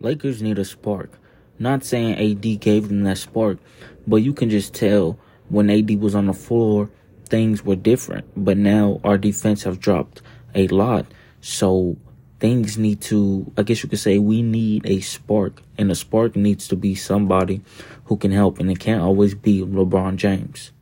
Lakers need a spark. Not saying AD gave them that spark, but you can just tell when AD was on the floor, things were different. But now our defense have dropped a lot. So things need to, I guess you could say, we need a spark. And a spark needs to be somebody who can help. And it can't always be LeBron James.